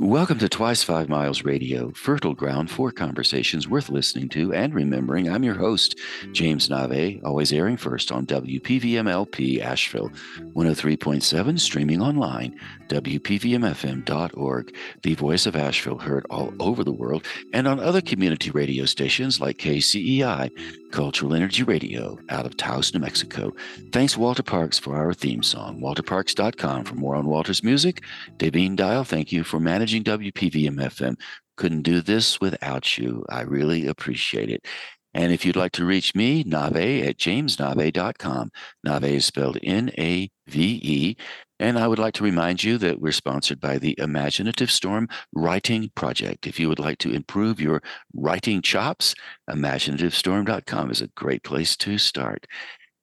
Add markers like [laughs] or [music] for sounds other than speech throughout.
Welcome to Twice Five Miles Radio, fertile ground for conversations worth listening to and remembering. I'm your host, James Nave, always airing first on WPVMLP Asheville 103.7, streaming online, WPVMFM.org, the voice of Asheville, heard all over the world, and on other community radio stations like KCEI, Cultural Energy Radio, out of Taos, New Mexico. Thanks, Walter Parks, for our theme song. WalterParks.com for more on Walter's music. Davine Dial, thank you for managing managing WPVM FM. Couldn't do this without you. I really appreciate it. And if you'd like to reach me, Nave at jamesnave.com. Nave is spelled N A V E. And I would like to remind you that we're sponsored by the Imaginative Storm Writing Project. If you would like to improve your writing chops, imaginativestorm.com is a great place to start.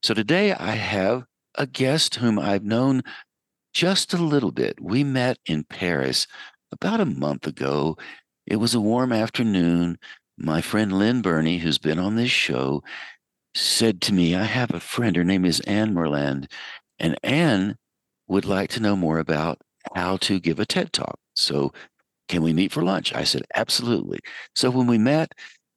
So today I have a guest whom I've known just a little bit. We met in Paris about a month ago. It was a warm afternoon. My friend Lynn Burney, who's been on this show, said to me, I have a friend. Her name is Anne Merland, and Anne would like to know more about how to give a TED talk. So, can we meet for lunch? I said, absolutely. So, when we met,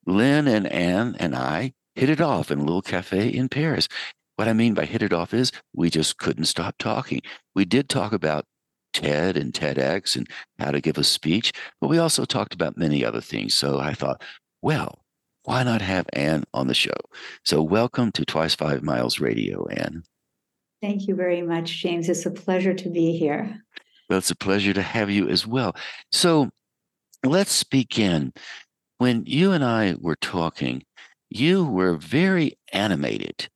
Lynn and Anne and I hit it off in a little cafe in Paris. What I mean by hit it off is we just couldn't stop talking. We did talk about TED and TEDx and how to give a speech, but we also talked about many other things. So I thought, well, why not have Anne on the show? So welcome to Twice Five Miles Radio, Anne. Thank you very much, James. It's a pleasure to be here. Well, it's a pleasure to have you as well. So let's begin. When you and I were talking, you were very animated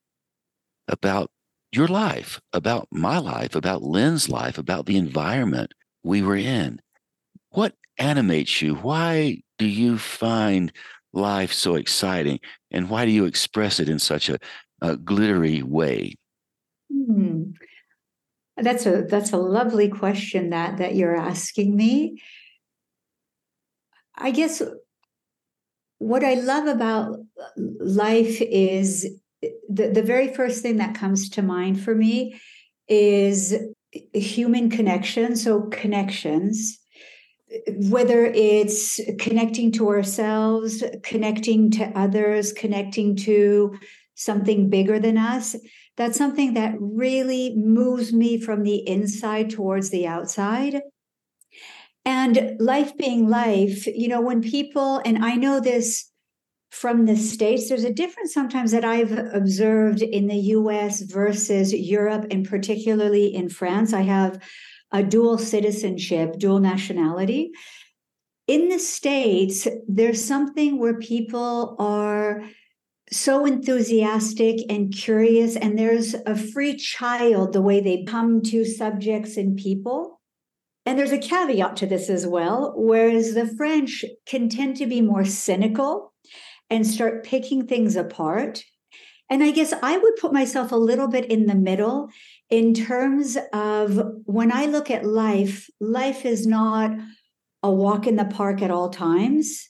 about your life, about my life, about Lynn's life, about the environment we were in. What animates you? Why do you find life so exciting? And why do you express it in such a, a glittery way? Hmm. That's a that's a lovely question that that you're asking me. I guess what I love about life is the, the very first thing that comes to mind for me is human connection. So, connections, whether it's connecting to ourselves, connecting to others, connecting to something bigger than us, that's something that really moves me from the inside towards the outside. And life being life, you know, when people, and I know this from the States. There's a difference sometimes that I've observed in the US versus Europe, and particularly in France. I have a dual citizenship, dual nationality. In the States, there's something where people are so enthusiastic and curious, and there's a free child the way they come to subjects and people. And there's a caveat to this as well, whereas the French can tend to be more cynical and start picking things apart. And I guess I would put myself a little bit in the middle in terms of when I look at life, life is not a walk in the park at all times.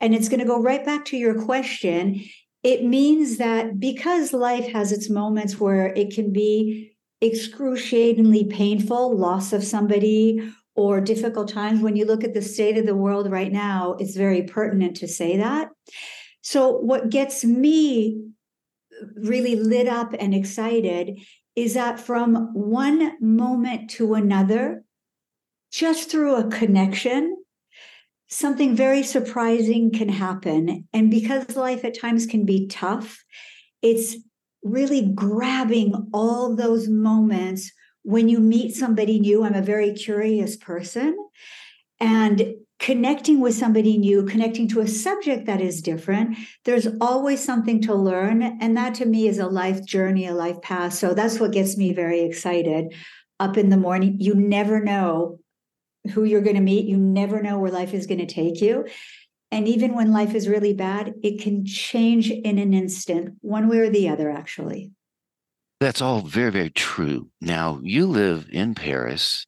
And it's going to go right back to your question. It means that because life has its moments where it can be excruciatingly painful, loss of somebody, or difficult times, when you look at the state of the world right now, it's very pertinent to say that. So, what gets me really lit up and excited is that from one moment to another, just through a connection, something very surprising can happen. And because life at times can be tough, it's really grabbing all those moments when you meet somebody new. I'm a very curious person. And connecting with somebody new, connecting to a subject that is different, there's always something to learn. And that to me is a life journey, a life path. So that's what gets me very excited. Up in the morning, you never know who you're going to meet, you never know where life is going to take you. And even when life is really bad, it can change in an instant, one way or the other, actually. That's all very, very true. Now, you live in Paris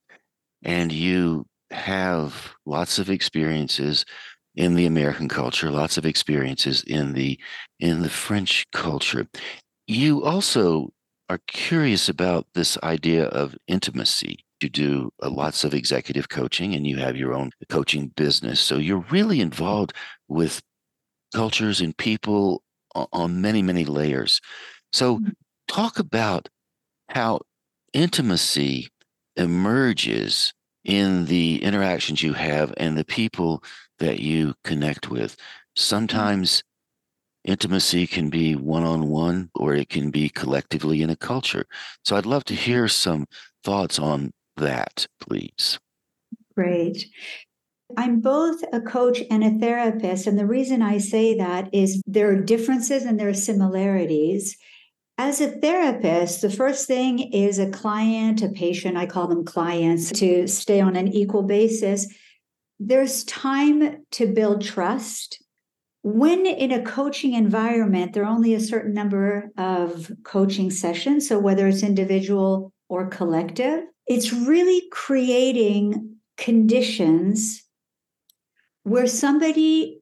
and you have lots of experiences in the American culture, lots of experiences in the in the French culture. You also are curious about this idea of intimacy You do uh, lots of executive coaching and you have your own coaching business. So you're really involved with cultures and people on many, many layers. So mm-hmm. talk about how intimacy emerges in the interactions you have and the people that you connect with. Sometimes intimacy can be one on one or it can be collectively in a culture. So I'd love to hear some thoughts on that, please. Great. I'm both a coach and a therapist. And the reason I say that is there are differences and there are similarities. As a therapist, the first thing is a client, a patient, I call them clients, to stay on an equal basis. There's time to build trust when in a coaching environment, there are only a certain number of coaching sessions, so whether it's individual or collective, it's really creating conditions where somebody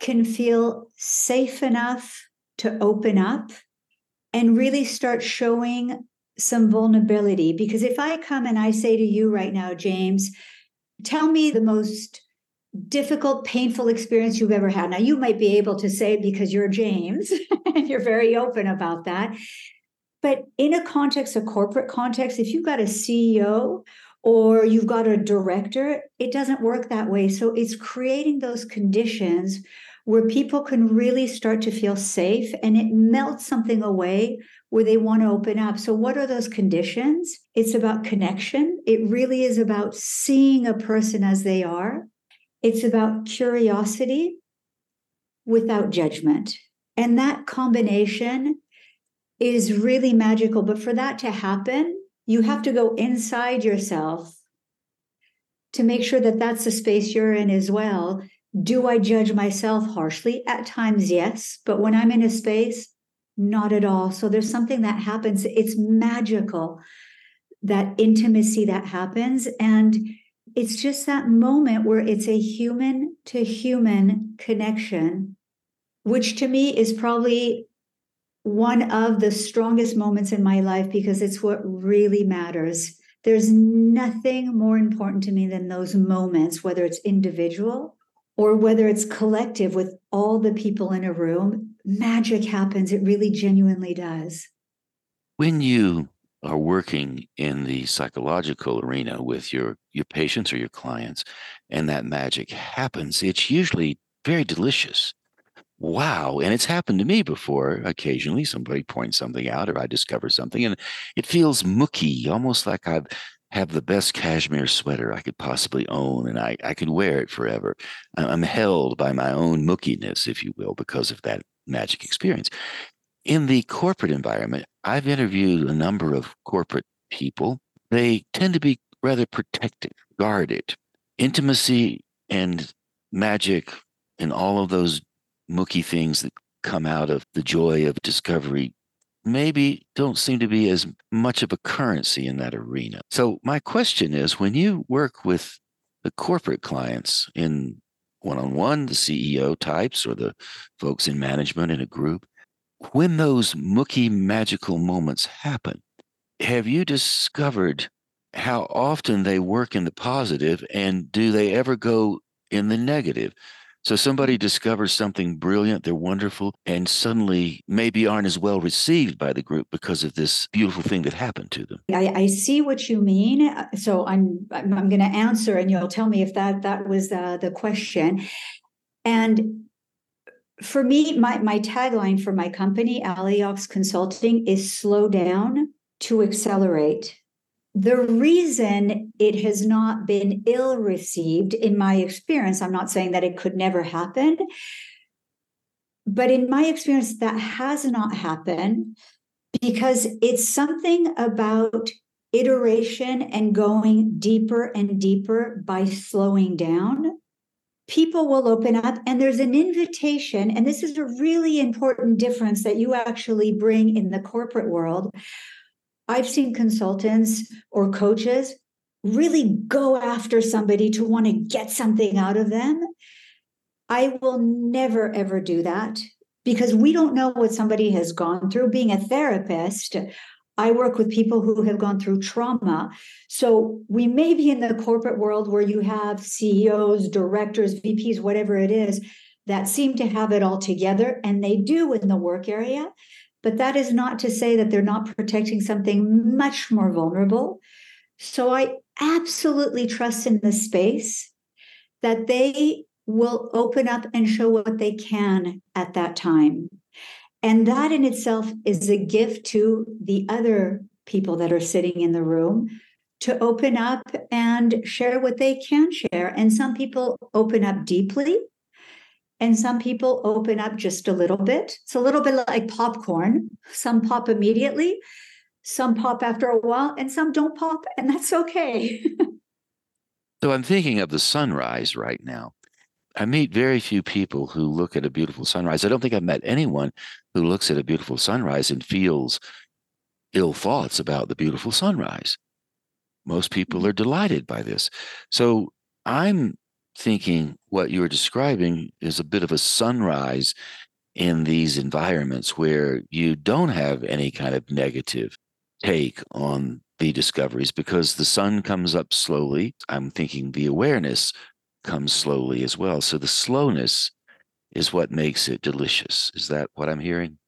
can feel safe enough to open up and really start showing some vulnerability. Because if I come and I say to you right now, James, tell me the most difficult, painful experience you've ever had. Now, you might be able to say because you're James [laughs] and you're very open about that. But in a context, a corporate context, if you've got a CEO or you've got a director, it doesn't work that way. So it's creating those conditions where people can really start to feel safe and it melts something away where they want to open up. So, what are those conditions? It's about connection. It really is about seeing a person as they are it's about curiosity without judgment. And that combination is really magical. But for that to happen, you have to go inside yourself to make sure that that's the space you're in as well. Do I judge myself harshly? At times, yes. But when I'm in a space, not at all. So there's something that happens. It's magical, that intimacy that happens. And it's just that moment where it's a human to human connection, which to me is probably one of the strongest moments in my life because it's what really matters. There's nothing more important to me than those moments, whether it's individual or whether it's collective with all the people in a room. Magic happens. It really genuinely does. When you are working in the psychological arena with your your patients or your clients and that magic happens it's usually very delicious wow and it's happened to me before occasionally somebody points something out or i discover something and it feels mooky almost like i've have the best cashmere sweater I could possibly own, and I, I can wear it forever. I'm held by my own mookiness, if you will, because of that magic experience. In the corporate environment, I've interviewed a number of corporate people. They tend to be rather protective, guarded. Intimacy and magic and all of those mooky things that come out of the joy of discovery maybe don't seem to be as much of a currency in that arena. So, my question is when you work with the corporate clients in one on one, the CEO types or the folks in management in a group, when those mooky magical moments happen, have you discovered how often they work in the positive and do they ever go in the negative? So somebody discovers something brilliant, they're wonderful, and suddenly maybe aren't as well received by the group because of this beautiful thing that happened to them. I, I see what you mean. So I'm I'm, I'm going to answer, and you'll tell me if that that was uh, the question. And for me, my, my tagline for my company, Aleox Consulting, is slow down to accelerate. The reason it has not been ill received, in my experience, I'm not saying that it could never happen, but in my experience, that has not happened because it's something about iteration and going deeper and deeper by slowing down. People will open up and there's an invitation and this is a really important difference that you actually bring in the corporate world i've seen consultants or coaches really go after somebody to want to get something out of them i will never ever do that because we don't know what somebody has gone through being a therapist I work with people who have gone through trauma. So we may be in the corporate world where you have CEOs, directors, VPs, whatever it is, that seem to have it all together, and they do in the work area. But that is not to say that they're not protecting something much more vulnerable. So I absolutely trust in the space that they will open up and show what they can at that time. And that in itself is a gift to the other people that are sitting in the room to open up and share what they can share. And some people open up deeply, and some people open up just a little bit. It's a little bit like popcorn. Some pop immediately, some pop after a while, and some don't pop, and that's okay. [laughs] so I'm thinking of the sunrise right now. I meet very few people who look at a beautiful sunrise. I don't think I've met anyone who looks at a beautiful sunrise and feels ill thoughts about the beautiful sunrise. Most people mm-hmm. are delighted by this. So I'm thinking what you are describing is a bit of a sunrise in these environments where you don't have any kind of negative take on the discoveries because the sun comes up slowly. I'm thinking the awareness comes slowly as well. So the slowness is what makes it delicious. Is that what I'm hearing?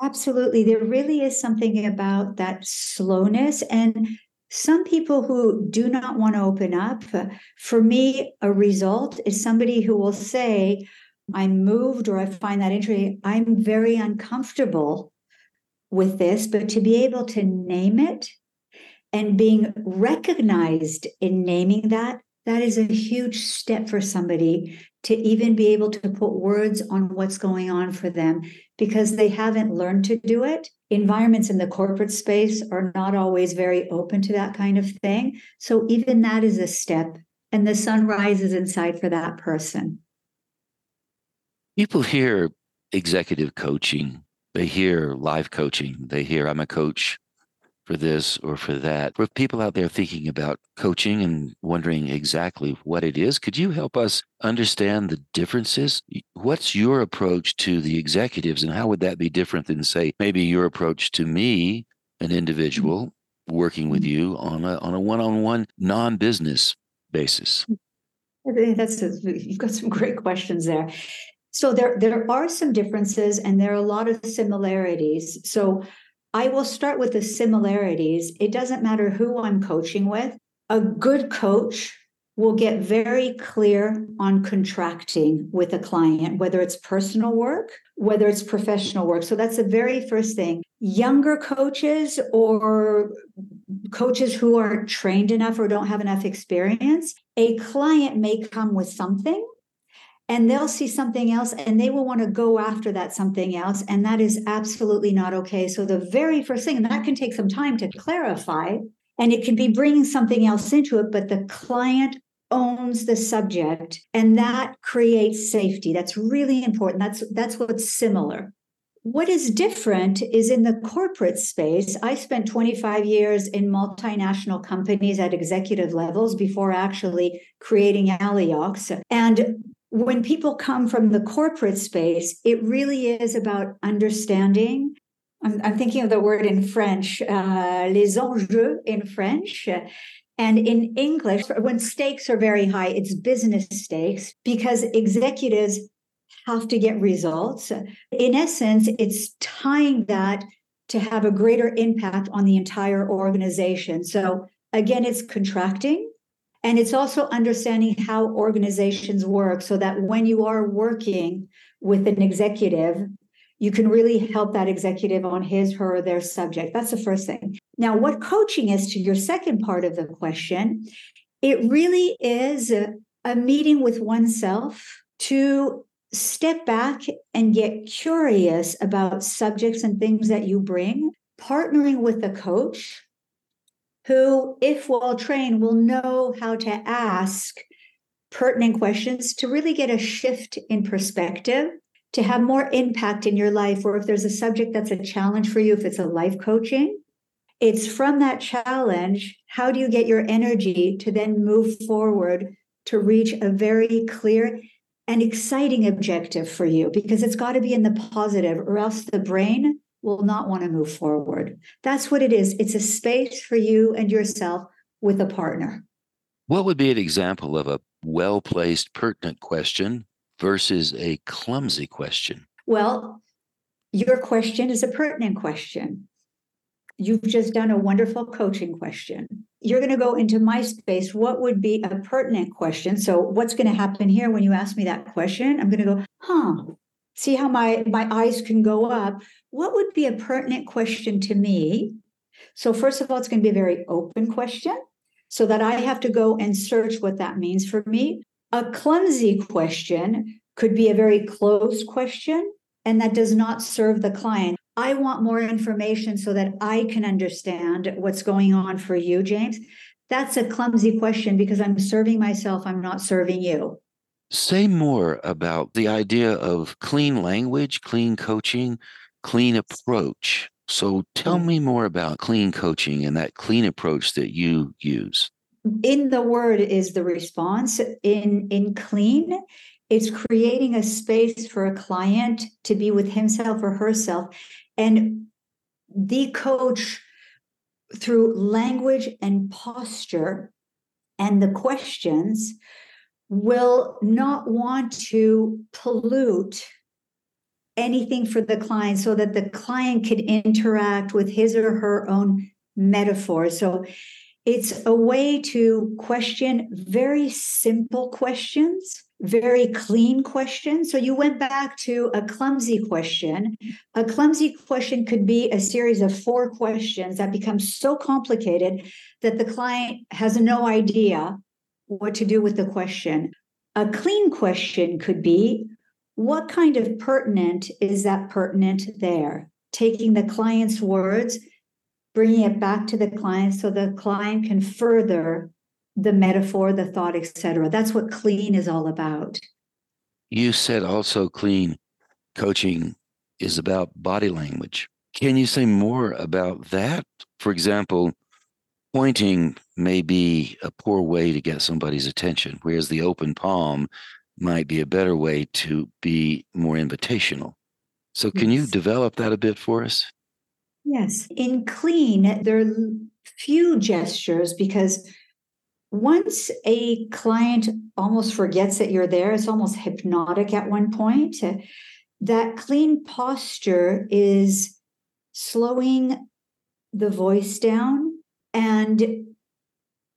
Absolutely. There really is something about that slowness. And some people who do not want to open up, uh, for me, a result is somebody who will say, I'm moved or I find that interesting. I'm very uncomfortable with this, but to be able to name it and being recognized in naming that that is a huge step for somebody to even be able to put words on what's going on for them because they haven't learned to do it. Environments in the corporate space are not always very open to that kind of thing. So, even that is a step, and the sun rises inside for that person. People hear executive coaching, they hear life coaching, they hear I'm a coach for this or for that. For people out there thinking about coaching and wondering exactly what it is, could you help us understand the differences? What's your approach to the executives and how would that be different than say maybe your approach to me, an individual working with mm-hmm. you on a on a one-on-one non-business basis? I think that's a, you've got some great questions there. So there there are some differences and there are a lot of similarities. So I will start with the similarities. It doesn't matter who I'm coaching with. A good coach will get very clear on contracting with a client, whether it's personal work, whether it's professional work. So that's the very first thing. Younger coaches or coaches who aren't trained enough or don't have enough experience, a client may come with something and they'll see something else and they will want to go after that something else and that is absolutely not okay so the very first thing and that can take some time to clarify and it can be bringing something else into it but the client owns the subject and that creates safety that's really important that's that's what's similar what is different is in the corporate space. I spent 25 years in multinational companies at executive levels before actually creating Aleox. And when people come from the corporate space, it really is about understanding. I'm, I'm thinking of the word in French, uh, les enjeux in French. And in English, when stakes are very high, it's business stakes because executives have to get results. In essence, it's tying that to have a greater impact on the entire organization. So again, it's contracting and it's also understanding how organizations work so that when you are working with an executive, you can really help that executive on his, her, or their subject. That's the first thing. Now, what coaching is to your second part of the question, it really is a, a meeting with oneself to step back and get curious about subjects and things that you bring, partnering with a coach who, if well trained, will know how to ask pertinent questions to really get a shift in perspective, to have more impact in your life, or if there's a subject that's a challenge for you, if it's a life coaching. It's from that challenge, how do you get your energy to then move forward to reach a very clear and exciting objective for you? Because it's got to be in the positive, or else the brain will not want to move forward. That's what it is. It's a space for you and yourself with a partner. What would be an example of a well placed, pertinent question versus a clumsy question? Well, your question is a pertinent question. You've just done a wonderful coaching question. You're going to go into my space. What would be a pertinent question? So, what's going to happen here when you ask me that question? I'm going to go, huh, see how my, my eyes can go up. What would be a pertinent question to me? So, first of all, it's going to be a very open question so that I have to go and search what that means for me. A clumsy question could be a very closed question, and that does not serve the client. I want more information so that I can understand what's going on for you, James. That's a clumsy question because I'm serving myself, I'm not serving you. Say more about the idea of clean language, clean coaching, clean approach. So tell mm. me more about clean coaching and that clean approach that you use. In the word is the response. In in clean, it's creating a space for a client to be with himself or herself and the coach through language and posture and the questions will not want to pollute anything for the client so that the client could interact with his or her own metaphor. So it's a way to question very simple questions very clean question. So you went back to a clumsy question. A clumsy question could be a series of four questions that become so complicated that the client has no idea what to do with the question. A clean question could be what kind of pertinent is that pertinent there? Taking the client's words, bringing it back to the client so the client can further the metaphor, the thought, etc. That's what clean is all about. You said also clean coaching is about body language. Can you say more about that? For example, pointing may be a poor way to get somebody's attention, whereas the open palm might be a better way to be more invitational. So, can yes. you develop that a bit for us? Yes. In clean, there are few gestures because once a client almost forgets that you're there, it's almost hypnotic at one point. That clean posture is slowing the voice down and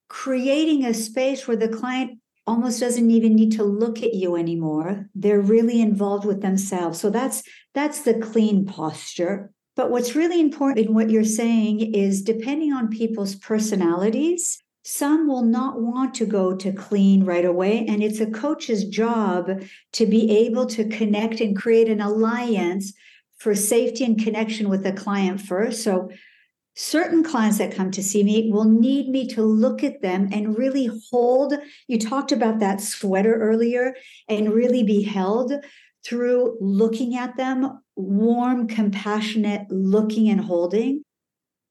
creating a space where the client almost doesn't even need to look at you anymore they're really involved with themselves so that's that's the clean posture but what's really important in what you're saying is depending on people's personalities some will not want to go to clean right away. And it's a coach's job to be able to connect and create an alliance for safety and connection with the client first. So, certain clients that come to see me will need me to look at them and really hold. You talked about that sweater earlier and really be held through looking at them, warm, compassionate looking and holding.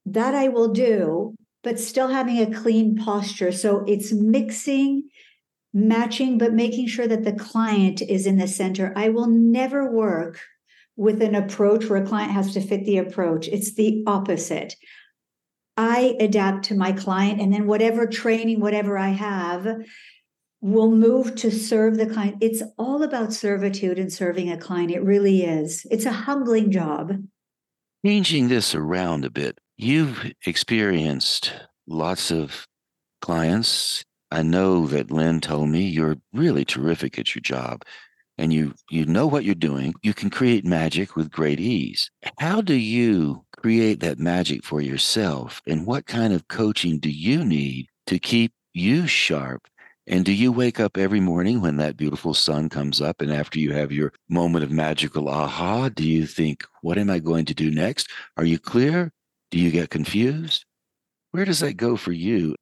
That I will do but still having a clean posture. So it's mixing, matching, but making sure that the client is in the center. I will never work with an approach where a client has to fit the approach. It's the opposite. I adapt to my client, and then whatever training, whatever I have, will move to serve the client. It's all about servitude and serving a client. It really is. It's a humbling job. Changing this around a bit, You've experienced lots of clients. I know that Lynn told me you're really terrific at your job and you you know what you're doing. You can create magic with great ease. How do you create that magic for yourself and what kind of coaching do you need to keep you sharp and do you wake up every morning when that beautiful sun comes up and after you have your moment of magical aha, do you think, what am I going to do next? Are you clear? Do you get confused? Where does that go for you?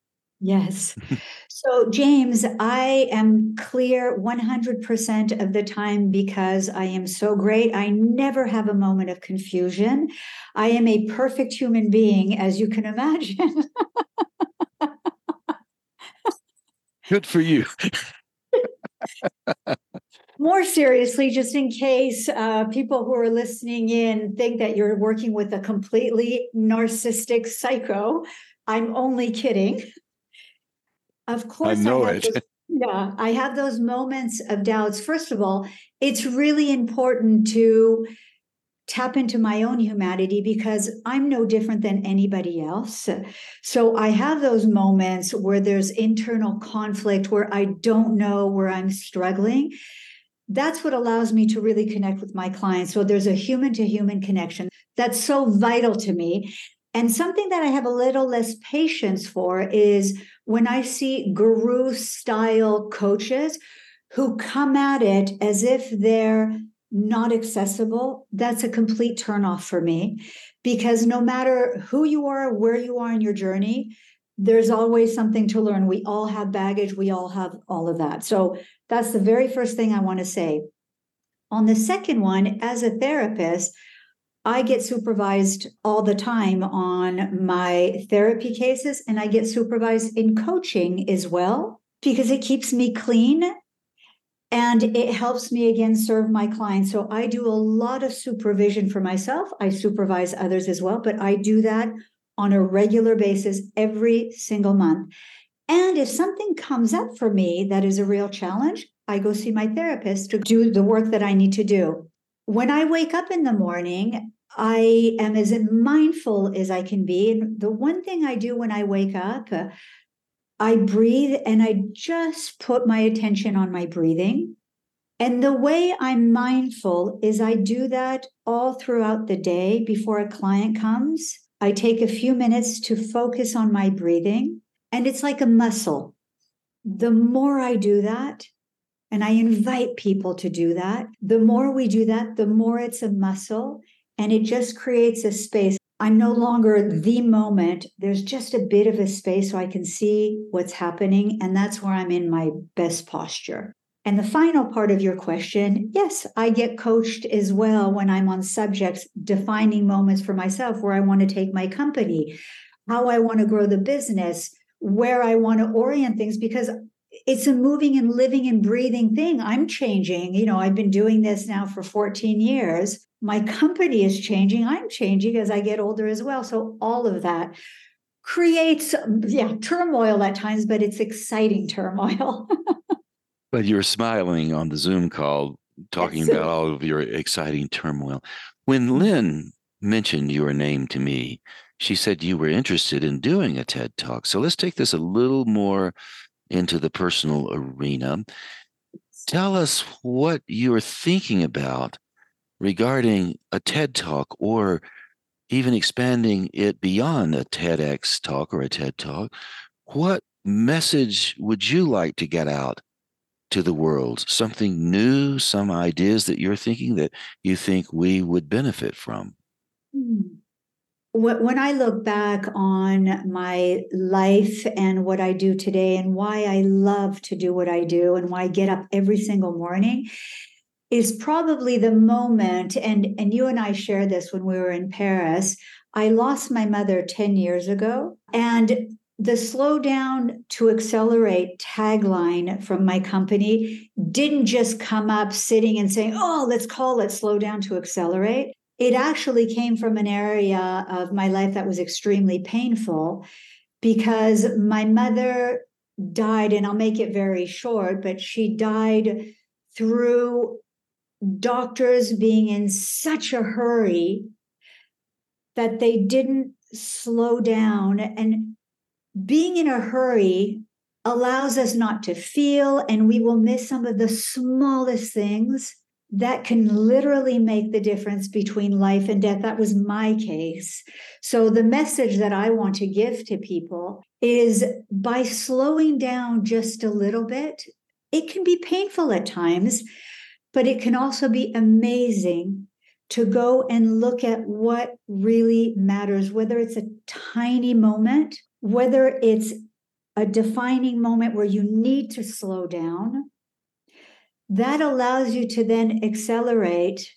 Yes. [laughs] so, James, I am clear 100% of the time because I am so great. I never have a moment of confusion. I am a perfect human being, as you can imagine. Good for you. [laughs] more seriously, just in case uh, people who are listening in think that you're working with a completely narcissistic psycho, I'm only kidding. [laughs] Of course, I know I it. yeah, I have those moments of doubts. First of all, it's really important to tap into my own humanity because I'm no different than anybody else. So I have those moments where there's internal conflict, where I don't know where I'm struggling. That's what allows me to really connect with my clients. So there's a human to human connection that's so vital to me. And something that I have a little less patience for is when I see guru style coaches who come at it as if they're not accessible, that's a complete turnoff for me. Because no matter who you are, where you are in your journey, there's always something to learn. We all have baggage, we all have all of that. So that's the very first thing I want to say. On the second one, as a therapist, I get supervised all the time on my therapy cases, and I get supervised in coaching as well because it keeps me clean and it helps me again serve my clients. So I do a lot of supervision for myself. I supervise others as well, but I do that on a regular basis every single month. And if something comes up for me that is a real challenge, I go see my therapist to do the work that I need to do. When I wake up in the morning, I am as mindful as I can be. And the one thing I do when I wake up, uh, I breathe and I just put my attention on my breathing. And the way I'm mindful is I do that all throughout the day before a client comes. I take a few minutes to focus on my breathing, and it's like a muscle. The more I do that, and I invite people to do that, the more we do that, the more it's a muscle, and it just creates a space. I'm no longer the moment. There's just a bit of a space so I can see what's happening. And that's where I'm in my best posture. And the final part of your question yes, I get coached as well when I'm on subjects, defining moments for myself where I want to take my company, how I want to grow the business, where I want to orient things, because it's a moving and living and breathing thing. I'm changing. You know, I've been doing this now for 14 years my company is changing i'm changing as i get older as well. So all of that creates yeah turmoil at times but it's exciting turmoil. [laughs] But you're smiling on the zoom call talking about all of your exciting turmoil. When lynn mentioned your name to me she said you were interested in doing a ted talk. So let's take this a little more into the personal arena. Tell us what you're thinking about regarding a TED talk or even expanding it beyond a TEDx talk or a TED talk, what message would you like to get out to the world? Something new, some ideas that you're thinking that you think we would benefit from? Hmm. When I look back on my life and what I do today, and why I love to do what I do, and why I get up every single morning, is probably the moment and and you and I shared this when we were in Paris. I lost my mother 10 years ago and the slow down to accelerate tagline from my company didn't just come up sitting and saying, "Oh, let's call it slow down to accelerate." It actually came from an area of my life that was extremely painful because my mother died and I'll make it very short, but she died through doctors being in such a hurry that they didn't slow down. And being in a hurry allows us not to feel, and we will miss some of the smallest things that can literally make the difference between life and death. That was my case. So, the message that I want to give to people is by slowing down just a little bit, it can be painful at times, but it can also be amazing to go and look at what really matters, whether it's a tiny moment, whether it's a defining moment where you need to slow down. That allows you to then accelerate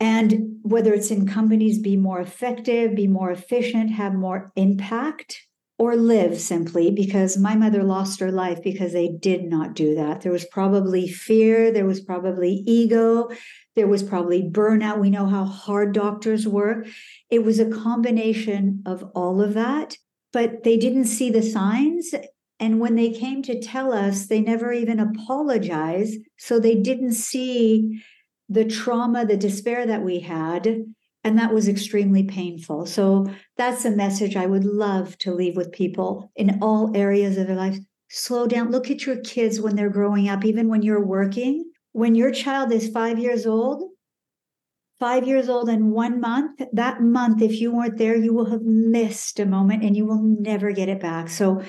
and whether it's in companies, be more effective, be more efficient, have more impact. Or live simply because my mother lost her life because they did not do that. There was probably fear, there was probably ego, there was probably burnout. We know how hard doctors work. It was a combination of all of that, but they didn't see the signs. And when they came to tell us, they never even apologized. So they didn't see the trauma, the despair that we had. And that was extremely painful. So that's a message I would love to leave with people in all areas of their life. Slow down. Look at your kids when they're growing up, even when you're working when your child is five years old, five years old and one month, that month, if you weren't there, you will have missed a moment and you will never get it back. So,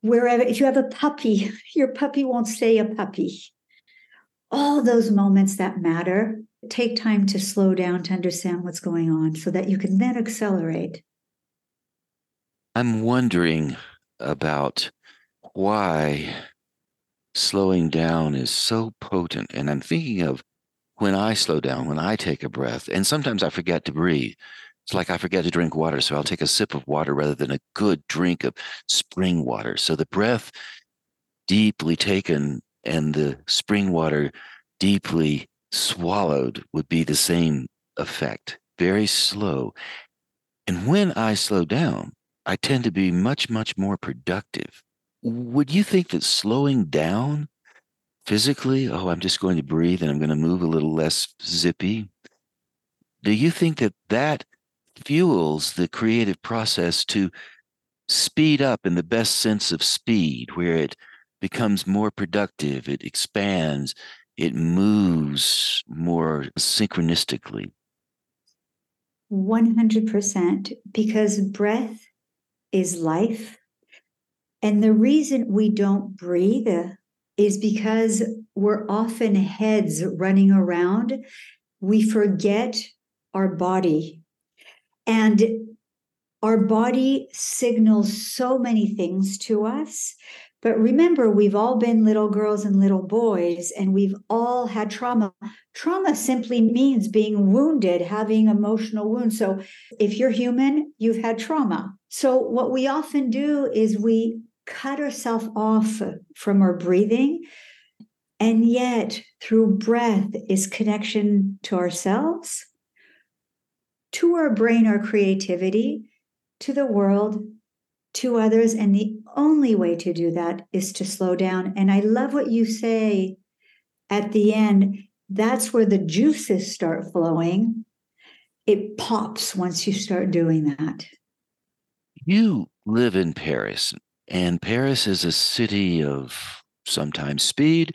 wherever, if you have a puppy, [laughs] your puppy won't stay a puppy. All those moments that matter, take time to slow down to understand what's going on so that you can then accelerate. I'm wondering about why slowing down is so potent. And I'm thinking of when I slow down, when I take a breath, and sometimes I forget to breathe. It's like I forget to drink water. So I'll take a sip of water rather than a good drink of spring water. So the breath deeply taken and the spring water deeply swallowed would be the same effect, very slow. And when I slow down, I tend to be much, much more productive would you think that slowing down physically, oh, I'm just going to breathe and I'm going to move a little less zippy? Do you think that that fuels the creative process to speed up in the best sense of speed, where it becomes more productive, it expands, it moves more synchronistically? 100%, because breath is life and the reason we don't breathe is because we're often heads running around. We forget our body. And our body signals so many things to us. But remember, we've all been little girls and little boys, and we've all had trauma. Trauma simply means being wounded, having emotional wounds. So if you're human, you've had trauma. So what we often do is we cut ourselves off from our breathing. And yet, through breath, is connection to ourselves, to our brain, our creativity, to the world, to others. And the only way to do that is to slow down. And I love what you say at the end. That's where the juices start flowing. It pops once you start doing that. You live in Paris. And Paris is a city of sometimes speed,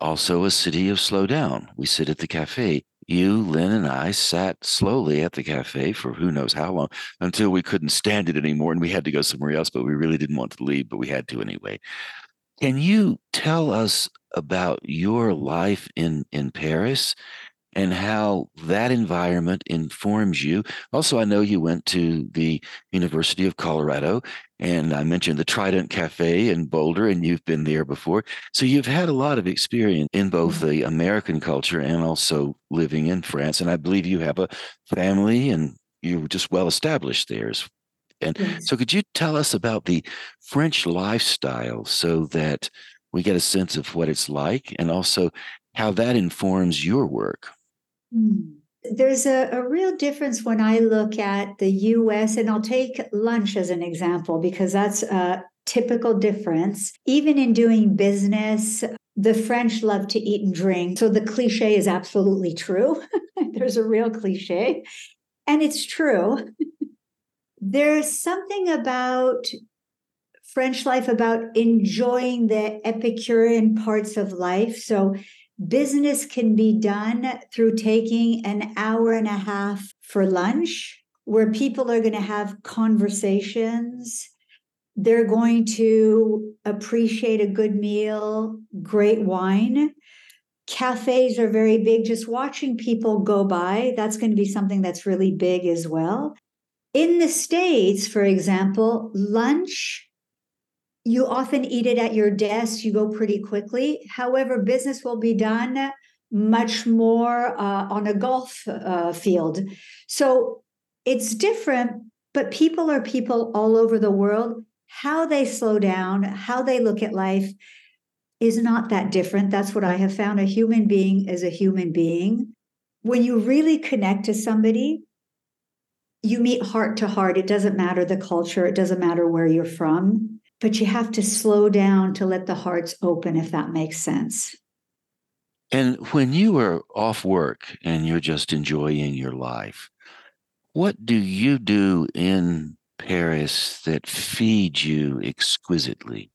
also a city of slow down. We sit at the cafe. You, Lynn, and I sat slowly at the cafe for who knows how long until we couldn't stand it anymore and we had to go somewhere else, but we really didn't want to leave, but we had to anyway. Can you tell us about your life in, in Paris and how that environment informs you. Also, I know you went to the University of Colorado, and I mentioned the Trident Cafe in Boulder, and you've been there before. So you've had a lot of experience in both mm-hmm. the American culture and also living in France. And I believe you have a family and you're just well established there. And yes. so, could you tell us about the French lifestyle so that we get a sense of what it's like and also how that informs your work? Hmm. There's a, a real difference when I look at the US, and I'll take lunch as an example because that's a typical difference. Even in doing business, the French love to eat and drink. So the cliche is absolutely true. [laughs] There's a real cliche, and it's true. There's something about French life about enjoying the Epicurean parts of life. So Business can be done through taking an hour and a half for lunch, where people are going to have conversations. They're going to appreciate a good meal, great wine. Cafes are very big. Just watching people go by, that's going to be something that's really big as well. In the States, for example, lunch you often eat it at your desk, you go pretty quickly. However, business will be done much more uh, on a golf uh, field. So it's different, but people are people all over the world. How they slow down, how they look at life is not that different. That's what I have found. A human being is a human being. When you really connect to somebody, you meet heart to heart. It doesn't matter the culture, it doesn't matter where you're from, but you have to slow down to let the hearts open, if that makes sense. And when you are off work and you're just enjoying your life, what do you do in Paris that feeds you exquisitely?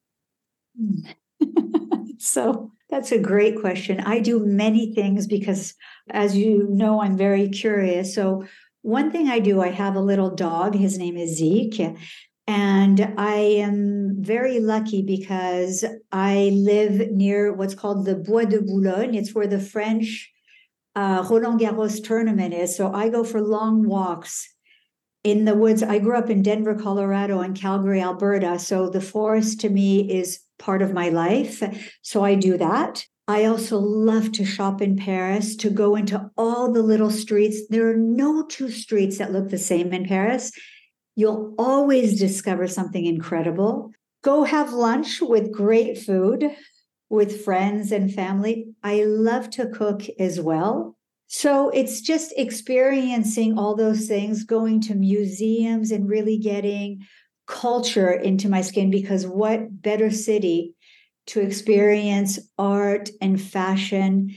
Hmm. [laughs] so that's a great question. I do many things because, as you know, I'm very curious. So, one thing I do, I have a little dog. His name is Zeke. And I am very lucky because I live near what's called the Bois de Boulogne. It's where the French uh, Roland Garros tournament is. So I go for long walks in the woods. I grew up in Denver, Colorado, and Calgary, Alberta. So the forest to me is part of my life. So I do that. I also love to shop in Paris, to go into all the little streets. There are no two streets that look the same in Paris. You'll always discover something incredible. Go have lunch with great food with friends and family. I love to cook as well. So it's just experiencing all those things, going to museums and really getting culture into my skin because what better city to experience art and fashion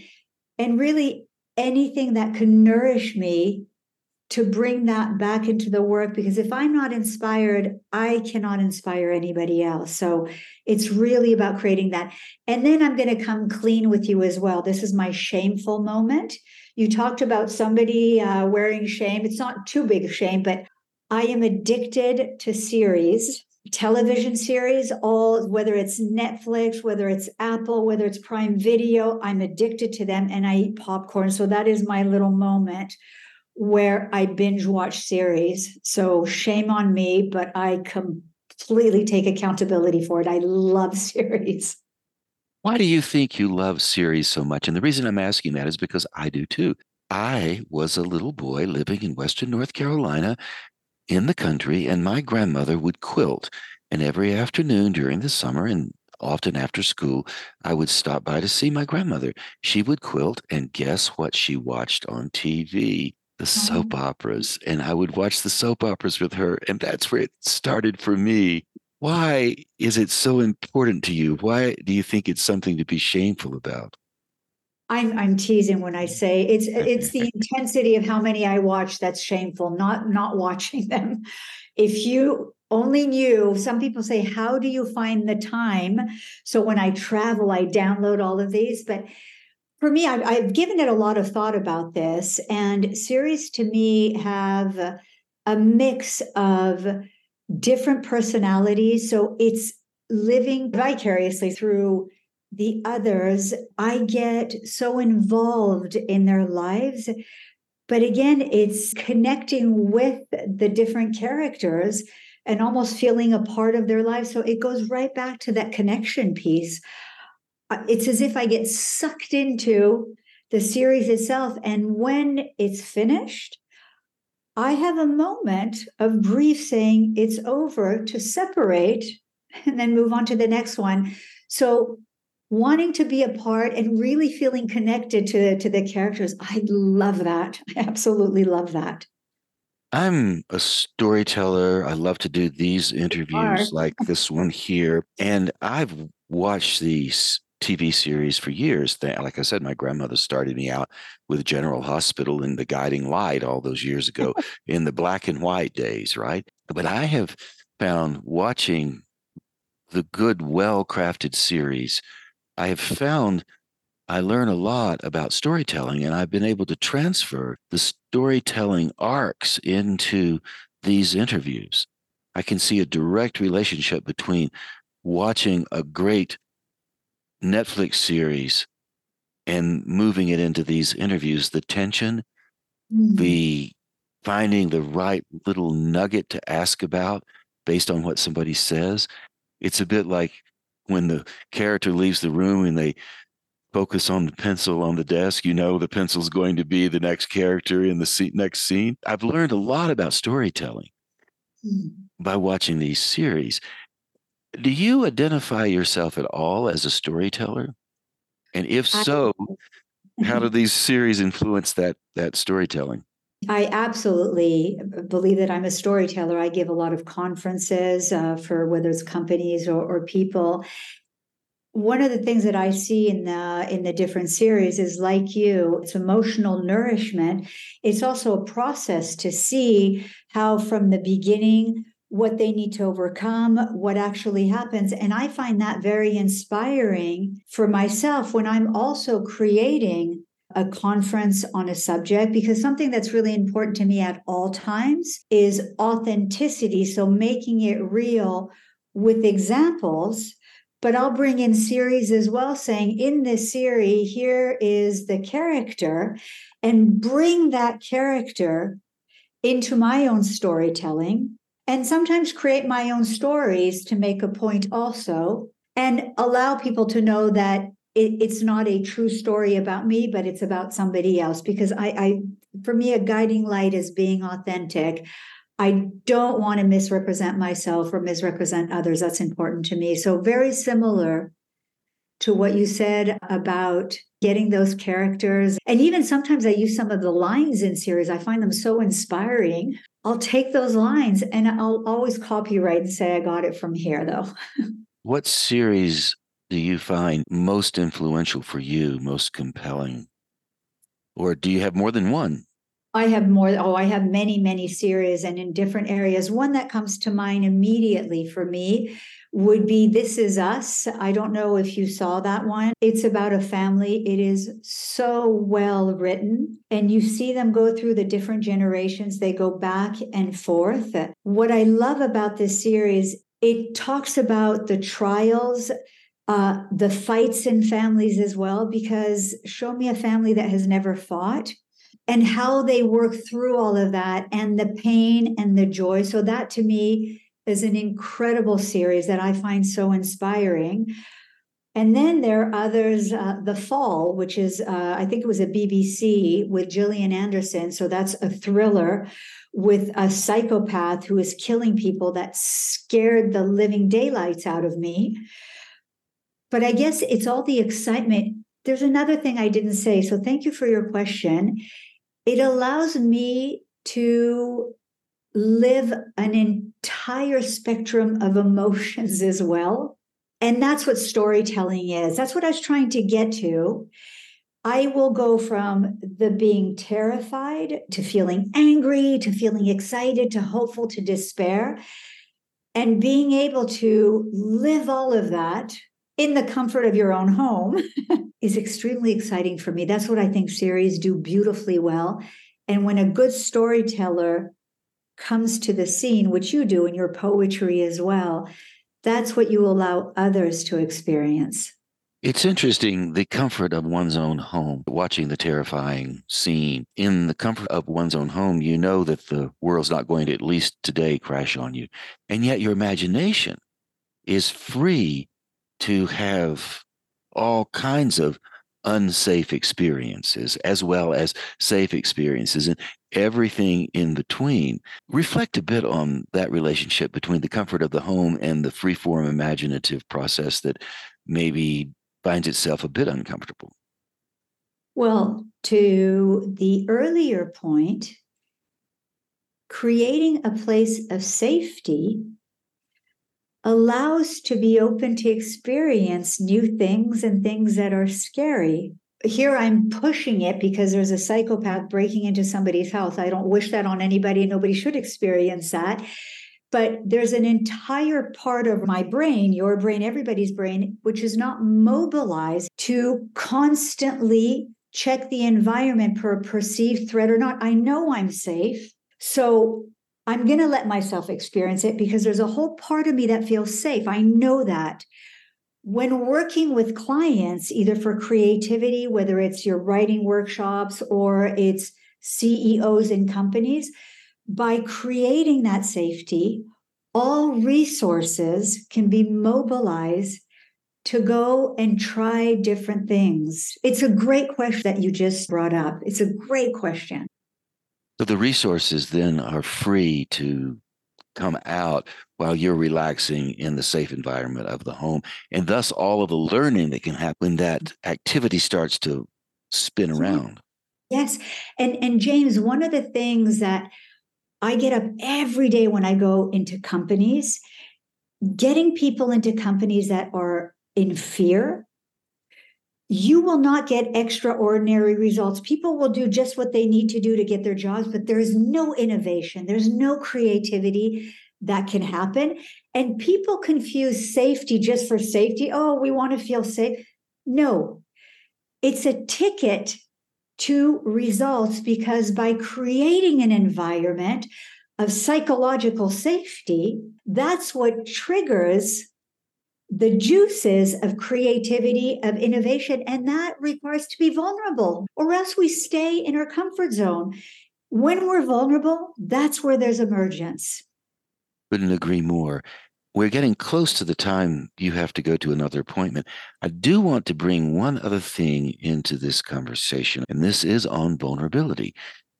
and really anything that can nourish me to bring that back into the work because if I'm not inspired, I cannot inspire anybody else. So it's really about creating that. And then I'm going to come clean with you as well. This is my shameful moment. You talked about somebody uh, wearing shame. It's not too big of shame, but I am addicted to series television series, all whether it's Netflix, whether it's Apple, whether it's Prime Video, I'm addicted to them and I eat popcorn. So that is my little moment where I binge watch series. So shame on me, but I completely take accountability for it. I love [laughs] series. Why do you think you love series so much? And the reason I'm asking that is because I do too. I was a little boy living in Western North Carolina in the country, and my grandmother would quilt. And every afternoon during the summer and often after school, I would stop by to see my grandmother. She would quilt, and guess what she watched on TV? The mm-hmm. soap operas. And I would watch the soap operas with her. And that's where it started for me. Why is it so important to you? Why do you think it's something to be shameful about? I'm I'm teasing when I say it's [laughs] it's the intensity of how many I watch that's shameful, not not watching [laughs] them. If you only knew, some people say, how do you find the time? So when I travel, I download all of these. But for me, I've, I've given it a lot of thought about this, and series to me have a mix of different personalities. So it's living vicariously through the others, I get so involved in their lives. But again, it's connecting with the different characters and almost feeling a part of their lives. So it goes right back to that connection piece. Uh, it's as if I get sucked into the series itself. And when it's finished, I have a moment of grief saying it's over to separate and then move on to the next one. So wanting to be a part and really feeling connected to to the characters i love that i absolutely love that i'm a storyteller i love to do these interviews like this one here and i've watched these tv series for years like i said my grandmother started me out with general hospital in the guiding light all those years ago [laughs] in the black and white days right but i have found watching the good well crafted series I have found I learn a lot about storytelling, and I've been able to transfer the storytelling arcs into these interviews. I can see a direct relationship between watching a great Netflix series and moving it into these interviews, the tension, mm-hmm. the finding the right little nugget to ask about based on what somebody says. It's a bit like when the character leaves the room and they focus on the pencil on the desk, you know the pencil's going to be the next character in the seat next scene. I've learned a lot about storytelling. mm. by watching these series. Do you identify yourself at all as a storyteller? And if so, how do [laughs] these series influence that that storytelling? I absolutely believe that I'm a storyteller. I give a lot of conferences uh, for whether it's companies or, or people. One of the things that I see in the in the different series is like you, it's emotional nourishment. It's also a process to see how from the beginning what they need to overcome, what actually happens. And I find that very inspiring for myself when I'm also creating a conference on a subject because something that's really important to me at all times is authenticity. So making it real with examples. But I'll bring in series as well, saying in this series, here is the character, and bring that character into my own storytelling, and sometimes create my own stories to make a point also, and allow people to know that it, it's not a true story about me, but it's about somebody else. Because I, I, for me, a guiding light is being authentic. I don't want to misrepresent myself or misrepresent others. That's important to me. So, very similar to what you said about getting those characters. And even sometimes I use some of the lines in series, I find them so inspiring. I'll take those lines and I'll always copyright and say, I got it from here, though. [laughs] what series do you find most influential for you, most compelling? Or do you have more than one? I have more. Oh, I have many, many series and in different areas. One that comes to mind immediately for me would be This Is Us. I don't know if you saw that one. It's about a family. It is so well written, and you see them go through the different generations. They go back and forth. What I love about this series, it talks about the trials uh, the fights in families as well, because show me a family that has never fought and how they work through all of that and the pain and the joy. So, that to me is an incredible series that I find so inspiring. And then there are others, uh, The Fall, which is, uh, I think it was a BBC with Gillian Anderson. So that's a thriller with a psychopath who is killing people that scared the living daylights out of me. But I guess it's all the excitement. There's another thing I didn't say. So thank you for your question. It allows me to live an entire spectrum of emotions as well. And that's what storytelling is. That's what I was trying to get to. I will go from the being terrified to feeling angry to feeling excited to hopeful to despair. And being able to live all of that in the comfort of your own home [laughs] is extremely exciting for me. That's what I think series do beautifully well. And when a good storyteller comes to the scene, which you do in your poetry as well, that's what you allow others to experience. It's interesting the comfort of one's own home, watching the terrifying scene. In the comfort of one's own home, you know that the world's not going to, at least today, crash on you. And yet your imagination is free to have all kinds of unsafe experiences as well as safe experiences and everything in between. Reflect a bit on that relationship between the comfort of the home and the freeform imaginative process that maybe finds itself a bit uncomfortable. Well, to the earlier point, creating a place of safety allows to be open to experience new things and things that are scary. Here I'm pushing it because there's a psychopath breaking into somebody's house. I don't wish that on anybody. Nobody should experience that. But there's an entire part of my brain, your brain, everybody's brain, which is not mobilized to constantly check the environment for a perceived threat or not. I know I'm safe. So I'm going to let myself experience it because there's a whole part of me that feels safe. I know that. When working with clients, either for creativity, whether it's your writing workshops or it's CEOs in companies, by creating that safety, all resources can be mobilized to go and try different things. It's a great question that you just brought up. It's a great question. So the resources then are free to come out while you're relaxing in the safe environment of the home. And thus, all of the learning that can happen when that activity starts to spin around. Yes. And, and James, one of the things that I get up every day when I go into companies, getting people into companies that are in fear you will not get extraordinary results. People will do just what they need to do to get their jobs, but there is no innovation, there's no creativity that can happen. And people confuse safety just for safety. Oh, we want to feel safe. No, it's a ticket to results because by creating an environment of psychological safety, that's what triggers the juices of creativity, of innovation, and that requires to be vulnerable, or else we stay in our comfort zone. When we're vulnerable, that's where there's emergence. Couldn't agree more. We're getting close to the time you have to go to another appointment. I do want to bring one other thing into this conversation, and this is on vulnerability.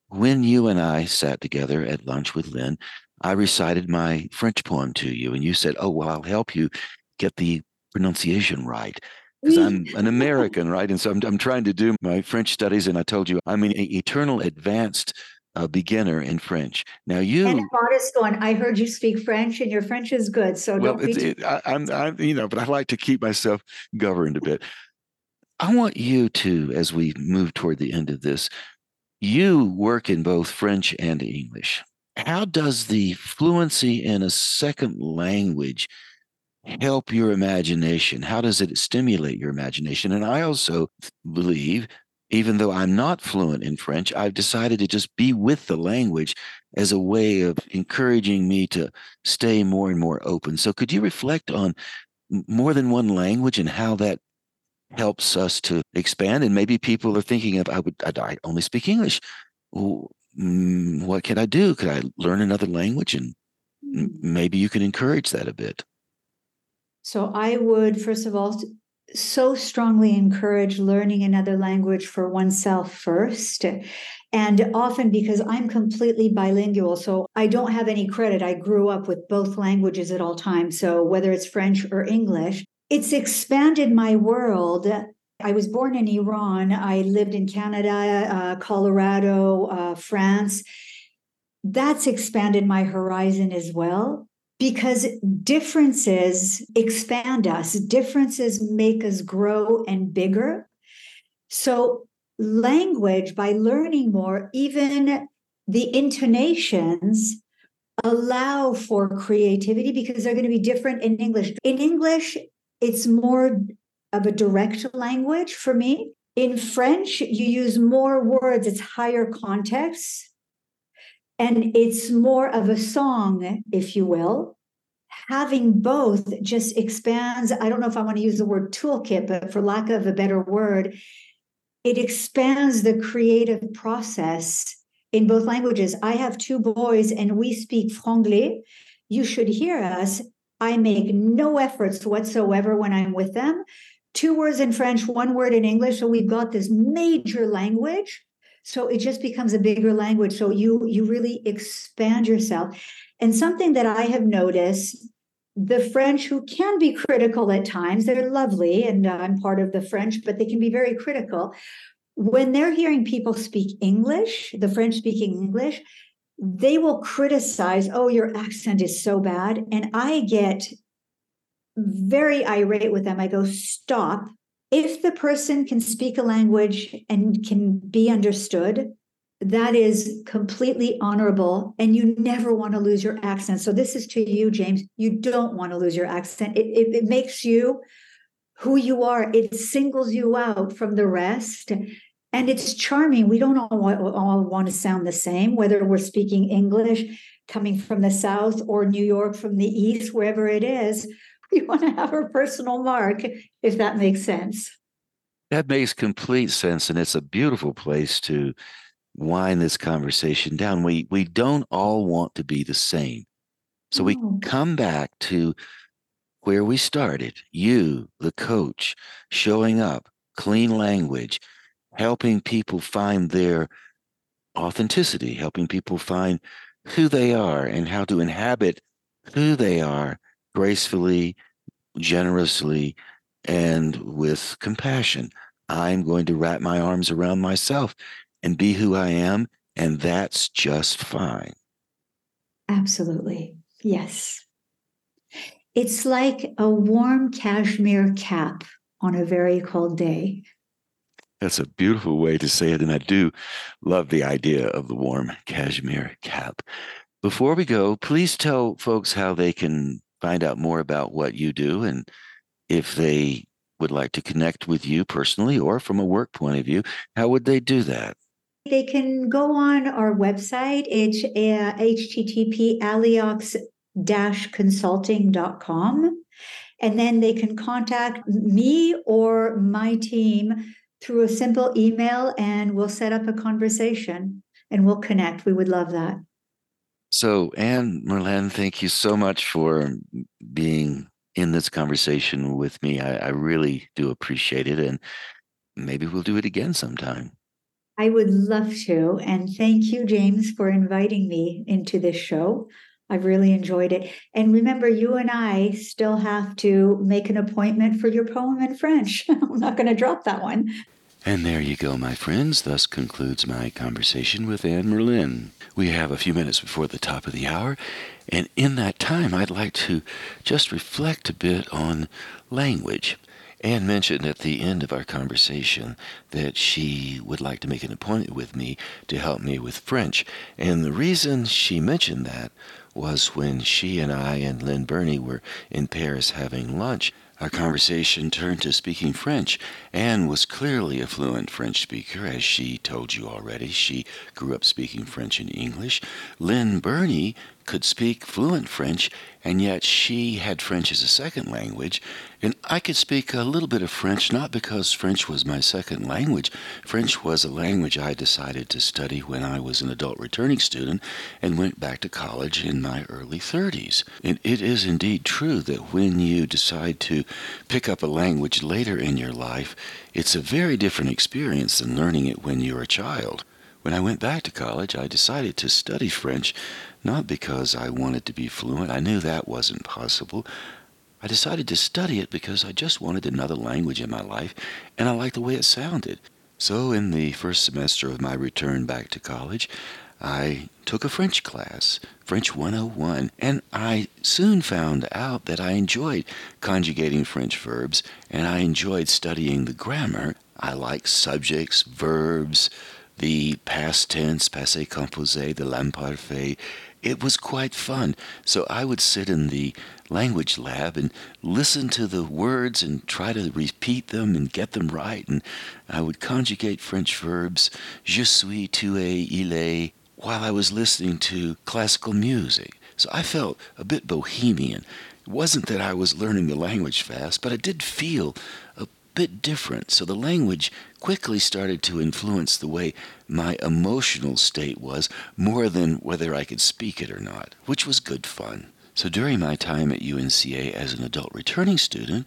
When you and I sat together at lunch with Lynn, I recited my French poem to you, and you said, Oh, well, I'll help you get the pronunciation right because I'm an American, right? And so I'm, I'm trying to do my French studies, and I told you I'm an eternal advanced uh, beginner in French. Now you and modest one. I heard you speak French, and your French is good. So well, don't be. It, I, I'm, I'm, you know, but I like to keep myself governed a bit. I want you to, as we move toward the end of this, you work in both French and English. How does the fluency in a second language? Help your imagination? How does it stimulate your imagination? And I also believe, even though I'm not fluent in French, I've decided to just be with the language as a way of encouraging me to stay more and more open. So, could you reflect on more than one language and how that helps us to expand? And maybe people are thinking of, I would, I only speak English. Mm, what can I do? Could I learn another language? And maybe you can encourage that a bit. So I would, first of all, so strongly encourage learning another language for oneself first. And often because I'm completely bilingual, so I don't have any credit. I grew up with both languages at all times. So whether it's French or English, it's expanded my world. I was born in Iran. I lived in Canada, uh, Colorado, uh, France. That's expanded my horizon as well because differences expand us, differences make us grow and bigger. So, language, by learning more, even the intonations allow for creativity because they're going to be different in English. In English, it's more of a direct language for me. In French, you use more words, it's higher context and it's more of a song, if you will. Having both just expands, I don't know if I want to use the word toolkit, but for lack of a better word, it expands the creative process in both languages. I have two boys and we speak franglais. You should hear us. I make no efforts whatsoever when I'm with them. Two words in French, one word in English. So we've got this major language so it just becomes a bigger language. So you you really expand yourself. And something that i have noticed the french who can be critical at times they're lovely and i'm part of the french but they can be very critical. When they're hearing people speak english the french speaking english they will criticize oh your accent is so bad. And i get very irate with them. I go stop if the person can speak a language and can be understood, that is completely honorable and you never want to lose your accent. So this is to you james. You don't want to lose your accent. It, it, it, makes you who you are. It singles you out from the rest and it's charming. We don't all, all want to sound the same whether we're speaking english coming from the south or new york from the east wherever it is we want to have our personal mark, if that makes sense. That makes complete sense. And it's a beautiful place to wind this conversation down. We we don't all want to be the same. So we come back to where we started. You, the coach, showing up, clean language, helping people find their authenticity, helping people find who they are and how to inhabit who they are gracefully, generously, and with compassion. I'm going to wrap my arms around myself and be who I am, and that's just fine. Absolutely. Yes. It's like a warm cashmere cap on a very cold day. That's a beautiful way to say it. And I do love the idea of the warm cashmere cap. Before we go, please tell folks how they can find out more about what you do and if they would like to connect with you personally or from a work point of view, how would they do that? They can go on our website. It's uh, http aleox consulting.com. And then they can contact me or my team through a simple email and we'll set up a conversation and we'll connect. We would love that. So, Anne Merland, thank you so much for being in this conversation with me. I, I really do appreciate it. And maybe we'll do it again sometime. I would love to. And thank you, James, for inviting me into this show. I've really enjoyed it. And remember, you and I still have to make an appointment for your poem in French. [laughs] I'm not going to drop that one. And there you go, my friends. Thus concludes my conversation with Anne Merland. We have a few minutes before the top of the hour, and in that time, I'd like to just reflect a bit on language. Anne mentioned at the end of our conversation that she would like to make an appointment with me to help me with French. And the reason she mentioned that was when she and I and Lynn Burney were in Paris having lunch. Our conversation turned to speaking French. Anne was clearly a fluent French speaker, as she told you already. She grew up speaking French and English. Lynn Burney could speak fluent French, and yet she had French as a second language. And I could speak a little bit of French, not because French was my second language. French was a language I decided to study when I was an adult returning student and went back to college in my early 30s. And it is indeed true that when you decide to pick up a language later in your life, it's a very different experience than learning it when you're a child. When I went back to college, I decided to study French not because I wanted to be fluent. I knew that wasn't possible. I decided to study it because I just wanted another language in my life, and I liked the way it sounded. So, in the first semester of my return back to college, I took a French class, French 101, and I soon found out that I enjoyed conjugating French verbs and I enjoyed studying the grammar. I like subjects, verbs, the past tense, passé composé, the l'imparfait, it was quite fun. So I would sit in the language lab and listen to the words and try to repeat them and get them right. And I would conjugate French verbs, je suis, tu es, il est, while I was listening to classical music. So I felt a bit bohemian. It wasn't that I was learning the language fast, but I did feel bit different. So the language quickly started to influence the way my emotional state was more than whether I could speak it or not, which was good fun. So during my time at UNCA as an adult returning student,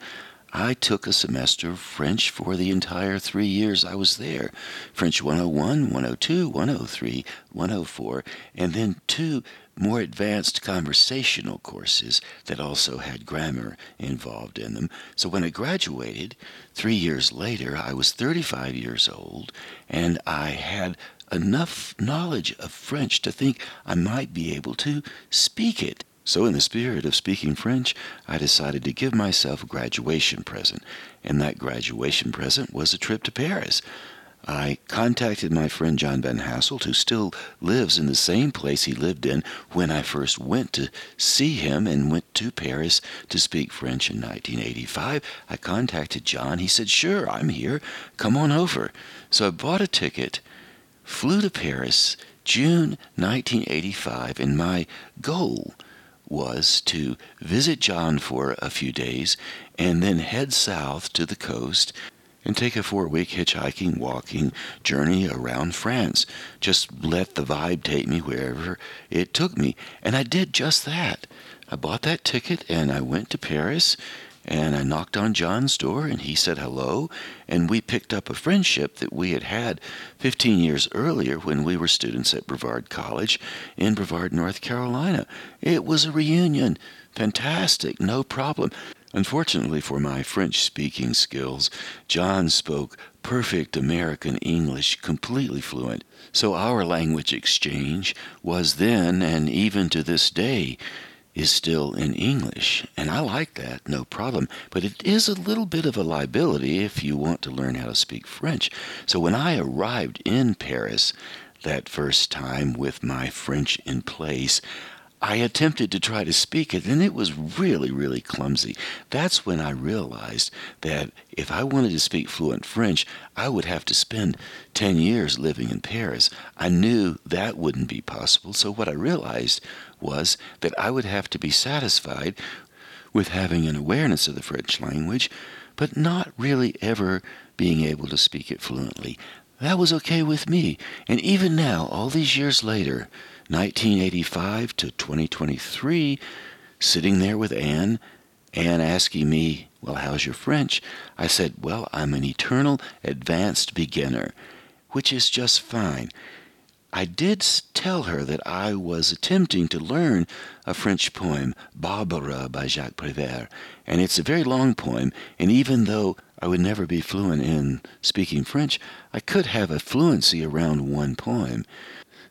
I took a semester of French for the entire three years I was there French 101, 102, 103, 104, and then two more advanced conversational courses that also had grammar involved in them. So when I graduated, three years later, I was 35 years old and I had enough knowledge of French to think I might be able to speak it. So, in the spirit of speaking French, I decided to give myself a graduation present, and that graduation present was a trip to Paris. I contacted my friend John Van Hasselt, who still lives in the same place he lived in when I first went to see him and went to Paris to speak French in 1985. I contacted John. He said, Sure, I'm here. Come on over. So I bought a ticket, flew to Paris, June 1985, and my goal was to visit John for a few days and then head south to the coast and take a four week hitchhiking, walking journey around France. Just let the vibe take me wherever it took me. And I did just that. I bought that ticket and I went to Paris And I knocked on John's door and he said hello. And we picked up a friendship that we had had 15 years earlier when we were students at Brevard College in Brevard, North Carolina. It was a reunion. Fantastic, no problem. Unfortunately for my French speaking skills, John spoke perfect American English, completely fluent. So our language exchange was then, and even to this day, is still in English. And I like that, no problem. But it is a little bit of a liability if you want to learn how to speak French. So when I arrived in Paris that first time with my French in place, I attempted to try to speak it, and it was really, really clumsy. That's when I realized that if I wanted to speak fluent French, I would have to spend 10 years living in Paris. I knew that wouldn't be possible, so what I realized was that I would have to be satisfied with having an awareness of the French language, but not really ever being able to speak it fluently. That was okay with me, and even now, all these years later, 1985 to 2023, sitting there with Anne, Anne asking me, Well, how's your French? I said, Well, I'm an eternal advanced beginner, which is just fine. I did tell her that I was attempting to learn a French poem, Barbara by Jacques Prévert, and it's a very long poem, and even though I would never be fluent in speaking French, I could have a fluency around one poem.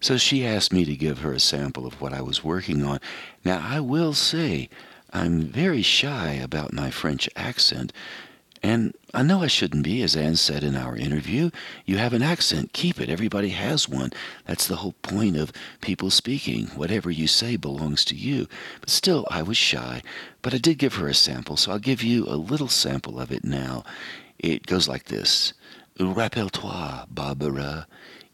So she asked me to give her a sample of what I was working on. Now, I will say, I'm very shy about my French accent, and I know I shouldn't be, as Anne said in our interview. You have an accent, keep it. Everybody has one. That's the whole point of people speaking. Whatever you say belongs to you. But still, I was shy. But I did give her a sample, so I'll give you a little sample of it now. It goes like this Rappelle-toi, Barbara.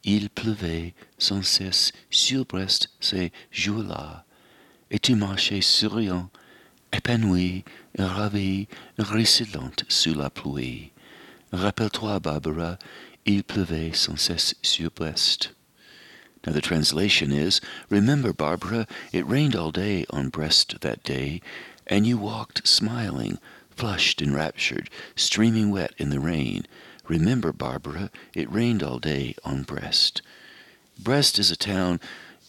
Il pleuvait sans cesse sur Brest ces jours-là, et tu marchais souriant, épanoui, ravi, ruisselante sous la pluie. Rappelle-toi, Barbara, il pleuvait sans cesse sur Brest. Now the translation is, Remember, Barbara, it rained all day on Brest that day, and you walked smiling, flushed and raptured, streaming wet in the rain. Remember, Barbara, it rained all day on Brest. Brest is a town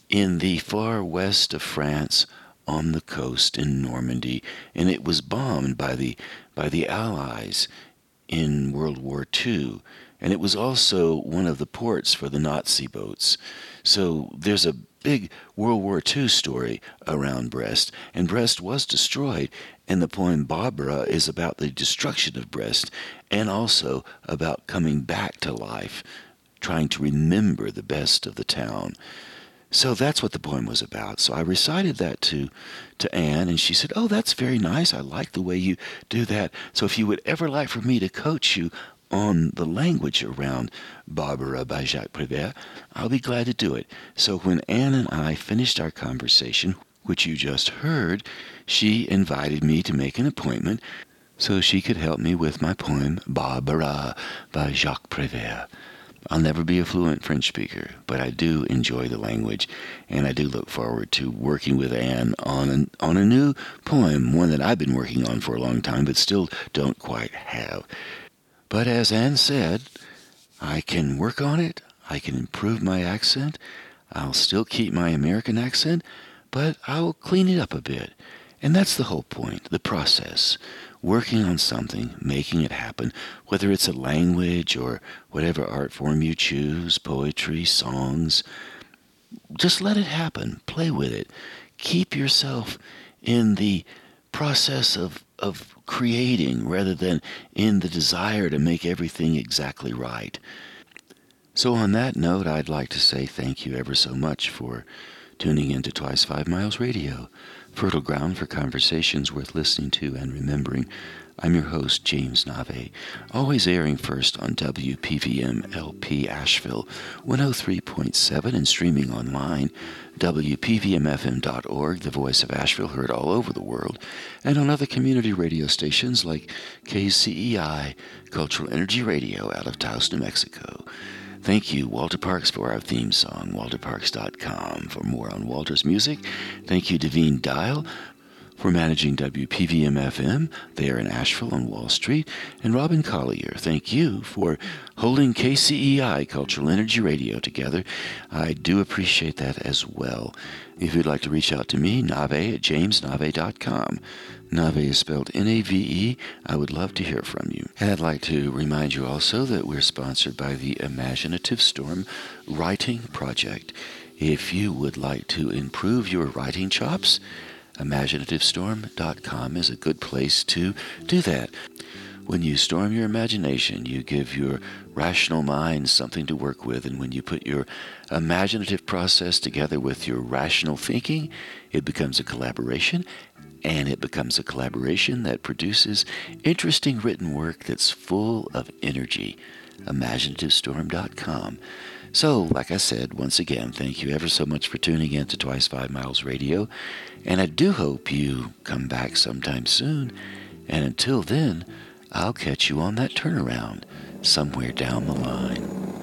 in the far west of France on the coast in Normandy, and it was bombed by the, by the Allies in World War II. And it was also one of the ports for the Nazi boats. So there's a big World War II story around Brest, and Brest was destroyed. And the poem Barbara is about the destruction of Brest and also about coming back to life, trying to remember the best of the town. So that's what the poem was about. So I recited that to to Anne, and she said, "Oh, that's very nice. I like the way you do that. So if you would ever like for me to coach you on the language around Barbara by Jacques Prévert, I'll be glad to do it. So when Anne and I finished our conversation, which you just heard, she invited me to make an appointment so she could help me with my poem Barbara by Jacques Prévert. I'll never be a fluent French speaker, but I do enjoy the language, and I do look forward to working with Anne on an, on a new poem, one that I've been working on for a long time, but still don't quite have. But as Anne said, I can work on it. I can improve my accent. I'll still keep my American accent, but I'll clean it up a bit. And that's the whole point, the process. Working on something, making it happen, whether it's a language or whatever art form you choose, poetry, songs. Just let it happen. Play with it. Keep yourself in the process of, of creating rather than in the desire to make everything exactly right. So, on that note, I'd like to say thank you ever so much for tuning into Twice Five Miles Radio, fertile ground for conversations worth listening to and remembering. I'm your host, James Nave, always airing first on WPVM LP Asheville 103.7 and streaming online, WPVMFM.org, the voice of Asheville, heard all over the world, and on other community radio stations like KCEI, Cultural Energy Radio out of Taos, New Mexico. Thank you, Walter Parks, for our theme song, walterparks.com. For more on Walter's music, thank you, Devine Dial, For managing WPVM FM, they are in Asheville on Wall Street, and Robin Collier, thank you for holding KCEI Cultural Energy Radio together. I do appreciate that as well. If you'd like to reach out to me, nave at jamesnave.com. Nave is spelled N-A-V-E. I would love to hear from you. And I'd like to remind you also that we're sponsored by the Imaginative Storm Writing Project. If you would like to improve your writing chops, imaginativestorm.com is a good place to do that. When you storm your imagination, you give your rational mind something to work with. And when you put your imaginative process together with your rational thinking, it becomes a collaboration. And it becomes a collaboration that produces interesting written work that's full of energy. Imaginativestorm.com. So, like I said, once again, thank you ever so much for tuning in to Twice Five Miles Radio. And I do hope you come back sometime soon. And until then, I'll catch you on that turnaround somewhere down the line.